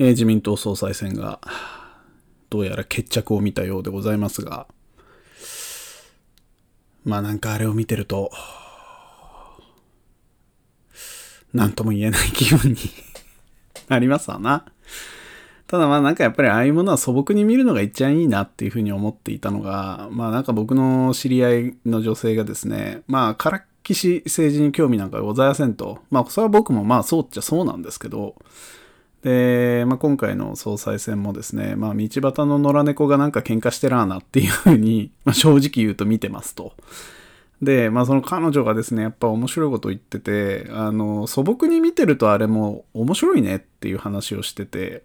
えー、自民党総裁選がどうやら決着を見たようでございますが、まあなんかあれを見てると、なんとも言えない気分に なりますわな。ただまあなんかやっぱりああいうものは素朴に見るのが一番いいなっていうふうに思っていたのが、まあなんか僕の知り合いの女性がですね、まあからっきし政治に興味なんかございませんと。まあそれは僕もまあそうっちゃそうなんですけど、で、まあ、今回の総裁選もですね、まあ、道端の野良猫がなんか喧嘩してらーなっていうふうに、まあ、正直言うと見てますと。で、まあ、その彼女がですね、やっぱ面白いこと言ってて、あの、素朴に見てるとあれも面白いねっていう話をしてて、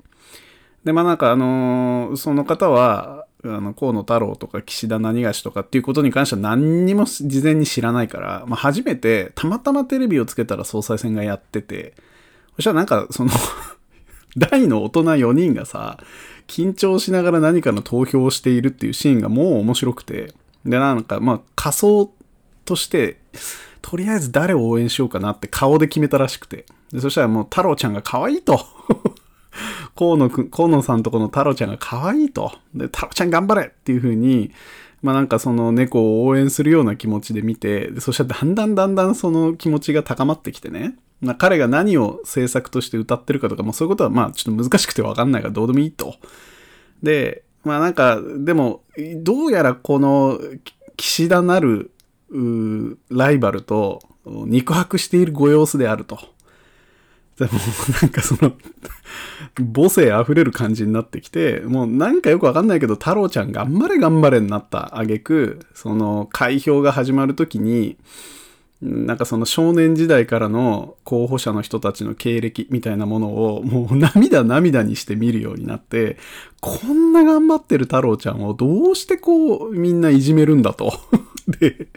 で、まあなんかあのその方は、あの、河野太郎とか岸田何がしとかっていうことに関しては何にも事前に知らないから、まあ初めてたまたまテレビをつけたら総裁選がやってて、そしたらなんかその大の大人4人がさ、緊張しながら何かの投票をしているっていうシーンがもう面白くて、で、なんか、まあ、仮想として、とりあえず誰を応援しようかなって顔で決めたらしくて。でそしたらもう太郎ちゃんが可愛いと。河野くん、河野さんとこの太郎ちゃんが可愛いと。で、太郎ちゃん頑張れっていう風に、まあなんかその猫を応援するような気持ちで見て、そしたらだんだんだんだんその気持ちが高まってきてね。まあ、彼が何を制作として歌ってるかとか、もそういうことはまあちょっと難しくてわかんないからどうでもいいと。で、まあなんか、でも、どうやらこの岸田なるライバルと肉薄しているご様子であると。でもなんかその母性溢れる感じになってきて、もうなんかよくわかんないけど、太郎ちゃん頑張れ頑張れになった挙句、その開票が始まるときに、なんかその少年時代からの候補者の人たちの経歴みたいなものをもう涙涙にして見るようになって、こんな頑張ってる太郎ちゃんをどうしてこうみんないじめるんだと。で、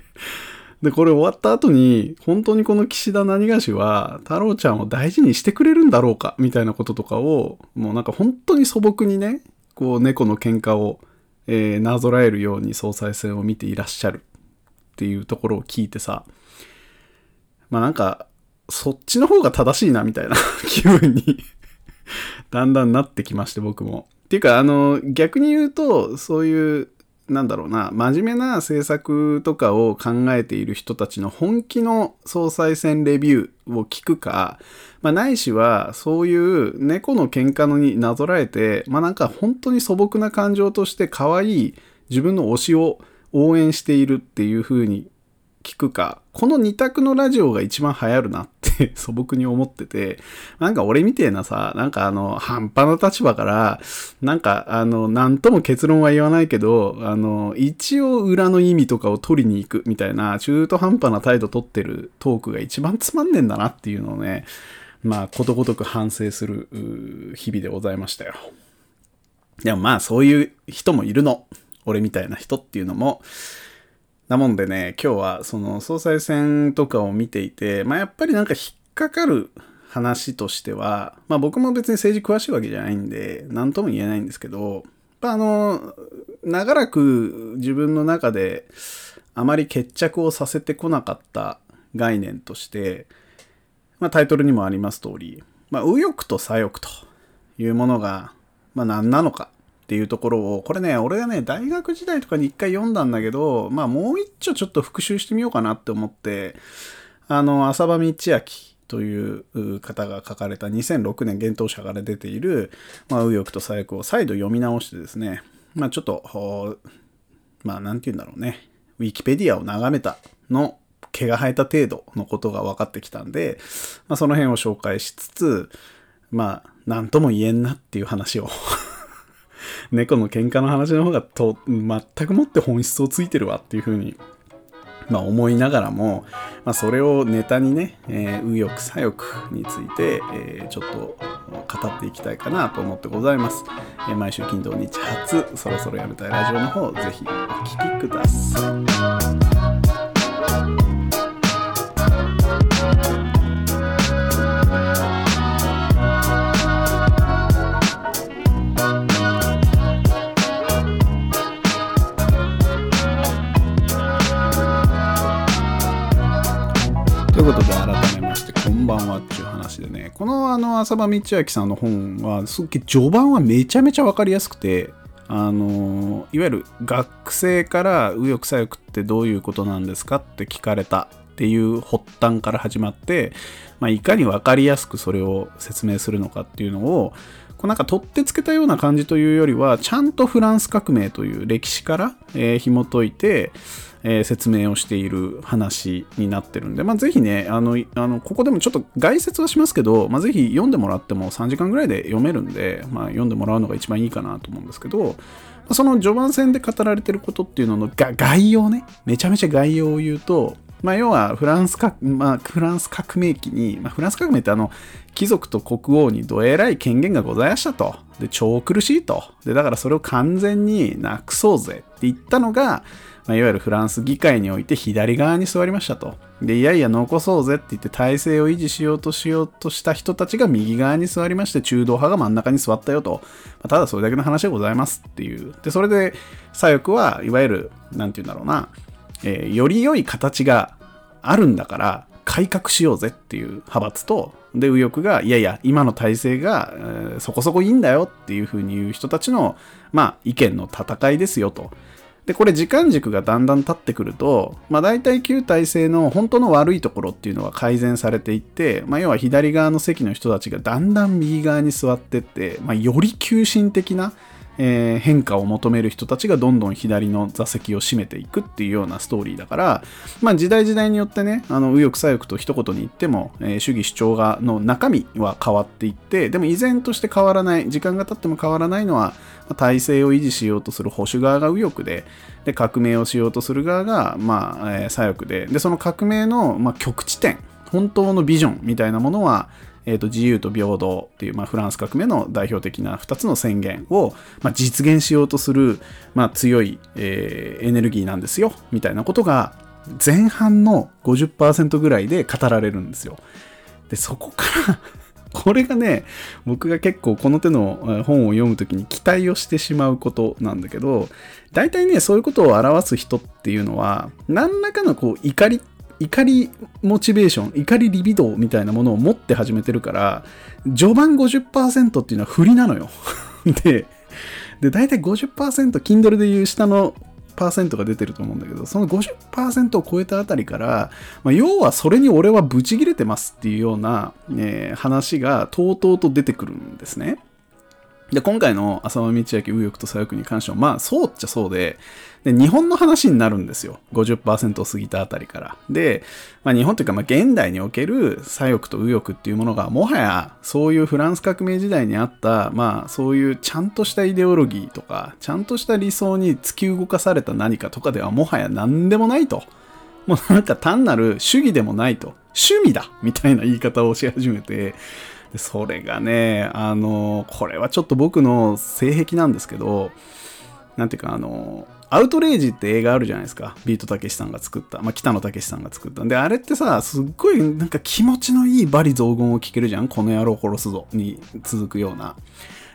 で、これ終わった後に、本当にこの岸田何がしは、太郎ちゃんを大事にしてくれるんだろうか、みたいなこととかを、もうなんか本当に素朴にね、こう猫の喧嘩を、えー、なぞらえるように総裁選を見ていらっしゃるっていうところを聞いてさ、まあなんか、そっちの方が正しいなみたいな 気分に だんだんなってきまして僕も。っていうか、あの、逆に言うと、そういう、なんだろうな、真面目な政策とかを考えている人たちの本気の総裁選レビューを聞くか、まあ、ないしは、そういう猫の喧嘩のになぞらえて、まあなんか本当に素朴な感情として可愛い自分の推しを応援しているっていう風に聞くか、この二択のラジオが一番流行るなって 素朴に思ってて、なんか俺みてえなさ、なんかあの、半端な立場から、なんかあの、なんとも結論は言わないけど、あの、一応裏の意味とかを取りに行くみたいな、中途半端な態度取ってるトークが一番つまんねえんだなっていうのをね、まあ、ことごとく反省する日々でございましたよ。でもまあ、そういう人もいるの。俺みたいな人っていうのも、なもんでね、今日はその総裁選とかを見ていて、まあやっぱりなんか引っかかる話としては、まあ僕も別に政治詳しいわけじゃないんで、何とも言えないんですけど、やっぱあの、長らく自分の中であまり決着をさせてこなかった概念として、まあタイトルにもあります通り、まあ右翼と左翼というものが、まあ何なのかっていうところを、これね、俺がね、大学時代とかに一回読んだんだけど、まあもう一丁ちょっと復習してみようかなって思って、あの、浅場道明という方が書かれた2006年幻冬舎から出ている、まあ、右翼と左翼を再度読み直してですね、まあちょっと、まあなんて言うんだろうね、ウィキペディアを眺めたの毛が生えた程度のことが分かってきたんで、まあその辺を紹介しつつ、まあ、なんとも言えんなっていう話を猫の喧嘩の話の方がと全くもって本質をついてるわっていうふうに、まあ、思いながらも、まあ、それをネタにね、えー、右翼左翼について、えー、ちょっと語っていきたいかなと思ってございます。えー、毎週金土日初そろそろやめたいラジオの方ぜひお聴きください。で改めましてこんばんはっていう話でねこのあの浅場道明さんの本はすっげ序盤はめちゃめちゃ分かりやすくてあのいわゆる学生から右翼左翼ってどういうことなんですかって聞かれたっていう発端から始まって、まあ、いかに分かりやすくそれを説明するのかっていうのをこうなんか取ってつけたような感じというよりはちゃんとフランス革命という歴史から、えー、紐解いてえー、説明をしている話になってるんで、まあ、ぜひねあのあの、ここでもちょっと概説はしますけど、まあ、ぜひ読んでもらっても3時間ぐらいで読めるんで、まあ、読んでもらうのが一番いいかなと思うんですけど、その序盤戦で語られてることっていうのの概要ね、めちゃめちゃ概要を言うと、まあ、要はフランスか、まあ、フランス革命期に、まあ、フランス革命ってあの、貴族と国王にどえらい権限がございましたと。で、超苦しいと。で、だからそれを完全になくそうぜって言ったのが、まあ、いわゆるフランス議会において左側に座りましたと。で、いやいや残そうぜって言って体制を維持しようとしようとした人たちが右側に座りまして、中道派が真ん中に座ったよと。まあ、ただそれだけの話でございますっていう。で、それで左翼はいわゆる、なんて言うんだろうな、えー、より良い形があるんだから改革しようぜっていう派閥と、で、右翼が、いやいや、今の体制が、えー、そこそこいいんだよっていうふうに言う人たちの、まあ、意見の戦いですよと。で、これ時間軸がだんだん経ってくると、まあ大体旧体制の本当の悪いところっていうのは改善されていって、まあ要は左側の席の人たちがだんだん右側に座ってって、まあより急進的な、えー、変化を求める人たちがどんどん左の座席を占めていくっていうようなストーリーだから、まあ時代時代によってね、あの右翼左翼と一言に言っても、えー、主義主張がの中身は変わっていって、でも依然として変わらない、時間が経っても変わらないのは、体制を維持しようとする保守側が右翼で、で革命をしようとする側が、まあえー、左翼で。で、その革命の、まあ、極地点、本当のビジョンみたいなものは、えーと、自由と平等っていう、まあ、フランス革命の代表的な2つの宣言を、まあ、実現しようとする、まあ、強い、えー、エネルギーなんですよみたいなことが前半の50%ぐらいで語られるんですよ。でそこから これがね、僕が結構この手の本を読むときに期待をしてしまうことなんだけど、大体ね、そういうことを表す人っていうのは、何らかのこう怒り、怒りモチベーション、怒りリビドーみたいなものを持って始めてるから、序盤50%っていうのは振りなのよ。で、で、大体50%、Kindle でいう下の50%が出てると思うんだけど、その50%を超えたあたりから、まあ、要はそれに俺はブチギレてますっていうような、えー、話がとうとうと出てくるんですね。で、今回の浅間道明右翼と左翼に関しては、まあ、そうっちゃそうで、で日本の話になるんですよ。50%を過ぎたあたりから。で、まあ、日本というか、まあ、現代における左翼と右翼っていうものが、もはや、そういうフランス革命時代にあった、まあ、そういうちゃんとしたイデオロギーとか、ちゃんとした理想に突き動かされた何かとかでは、もはや何でもないと。もうなんか単なる主義でもないと。趣味だみたいな言い方をし始めて、でそれがね、あの、これはちょっと僕の性癖なんですけど、なんていうか、あの、アウトレイジって映画あるじゃないですか。ビートたけしさんが作った。まあ、北野たけしさんが作った。で、あれってさ、すっごいなんか気持ちのいいバリ雑言を聞けるじゃん。この野郎殺すぞに続くような。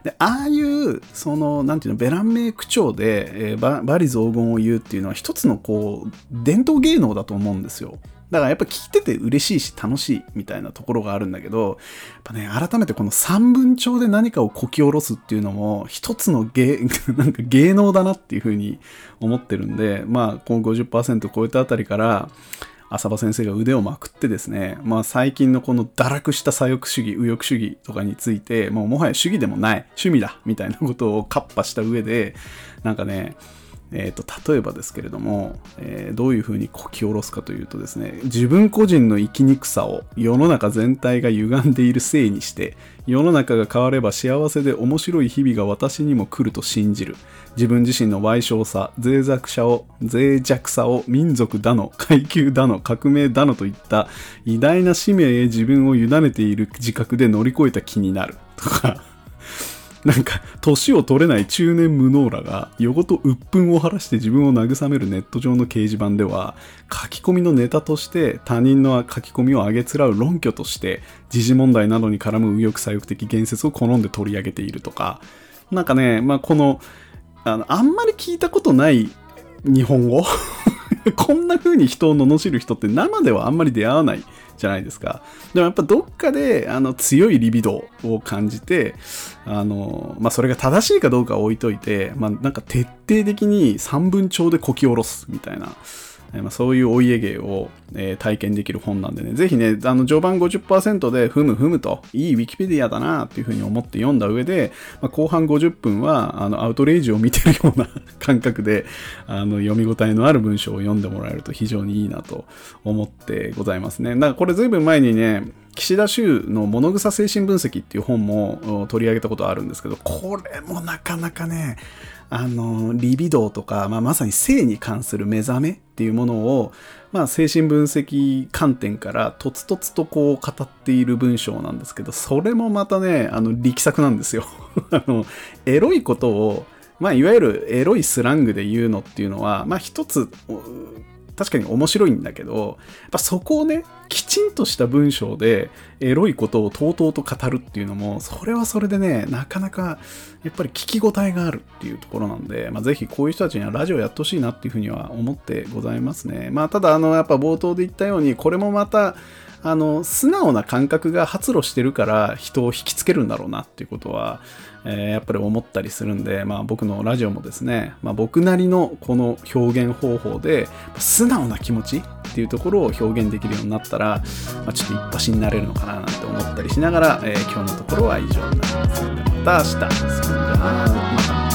で、ああいう、その、なんていうの、ベランメイ口調で、えー、ババリ雑言を言うっていうのは一つのこう、伝統芸能だと思うんですよ。だからやっぱ聞いてて嬉しいし楽しいみたいなところがあるんだけど、やっぱね、改めてこの三分帳で何かをこき下ろすっていうのも一つの芸、なんか芸能だなっていうふうに思ってるんで、まあ、この50%超えたあたりから、浅場先生が腕をまくってですね、まあ最近のこの堕落した左翼主義、右翼主義とかについて、もうもはや主義でもない、趣味だ、みたいなことをカッパした上で、なんかね、えーと、例えばですけれども、えー、どういうふうにこき下ろすかというとですね自分個人の生きにくさを世の中全体が歪んでいるせいにして世の中が変われば幸せで面白い日々が私にも来ると信じる。自分自身の賠償さ脆弱さを脆弱さを民族だの階級だの革命だのといった偉大な使命へ自分を委ねている自覚で乗り越えた気になるとかなんか、年を取れない中年無能らが、夜ごと鬱憤を晴らして自分を慰めるネット上の掲示板では、書き込みのネタとして他人の書き込みを上げつらう論拠として、時事問題などに絡む右翼左翼的言説を好んで取り上げているとか、なんかね、まあ、この、あの、あんまり聞いたことない日本語 こんな風に人を罵る人って生ではあんまり出会わないじゃないですか。でもやっぱどっかであの強いリビドを感じて、あの、まあ、それが正しいかどうかは置いといて、まあ、なんか徹底的に三分調でこき下ろすみたいな。そういうお家芸を、体験できる本なんでね、ぜひね、あの序盤50%でふむふむと、いいウィキペディアだなっていうふうに思って読んだ上で、まあ、後半50分はあのアウトレイジを見てるような 感覚であの読み応えのある文章を読んでもらえると非常にいいなと思ってございますね。だからこれずいぶん前にね、岸田修の物草精神分析っていう本も取り上げたことあるんですけど、これもなかなかね、あの、リビドーとか、まあ、まさに性に関する目覚めっていうものを、まあ、精神分析観点からとつとつとこう語っている文章なんですけど、それもまたね、あの、力作なんですよ。あの、エロいことを、まあ、いわゆるエロいスラングで言うのっていうのは、まあ、一つ、確かに面白いんだけど、やっぱそこをね、きちんとした文章でエロいことをとうとうと語るっていうのも、それはそれでね、なかなかやっぱり聞き応えがあるっていうところなんで、まあ、ぜひこういう人たちにはラジオやってほしいなっていうふうには思ってございますね。まあ、ただ、あの、やっぱ冒頭で言ったように、これもまた、あの、素直な感覚が発露してるから人を引きつけるんだろうなっていうことは、え、やっぱり思ったりするんで、まあ僕のラジオもですね、まあ僕なりのこの表現方法で、素直な気持ちっていうところを表現できるようになったら、まあ、ちょっと一発になれるのかななんて思ったりしながら、えー、今日のところは以上になりますので、また明日。それじゃあ、また。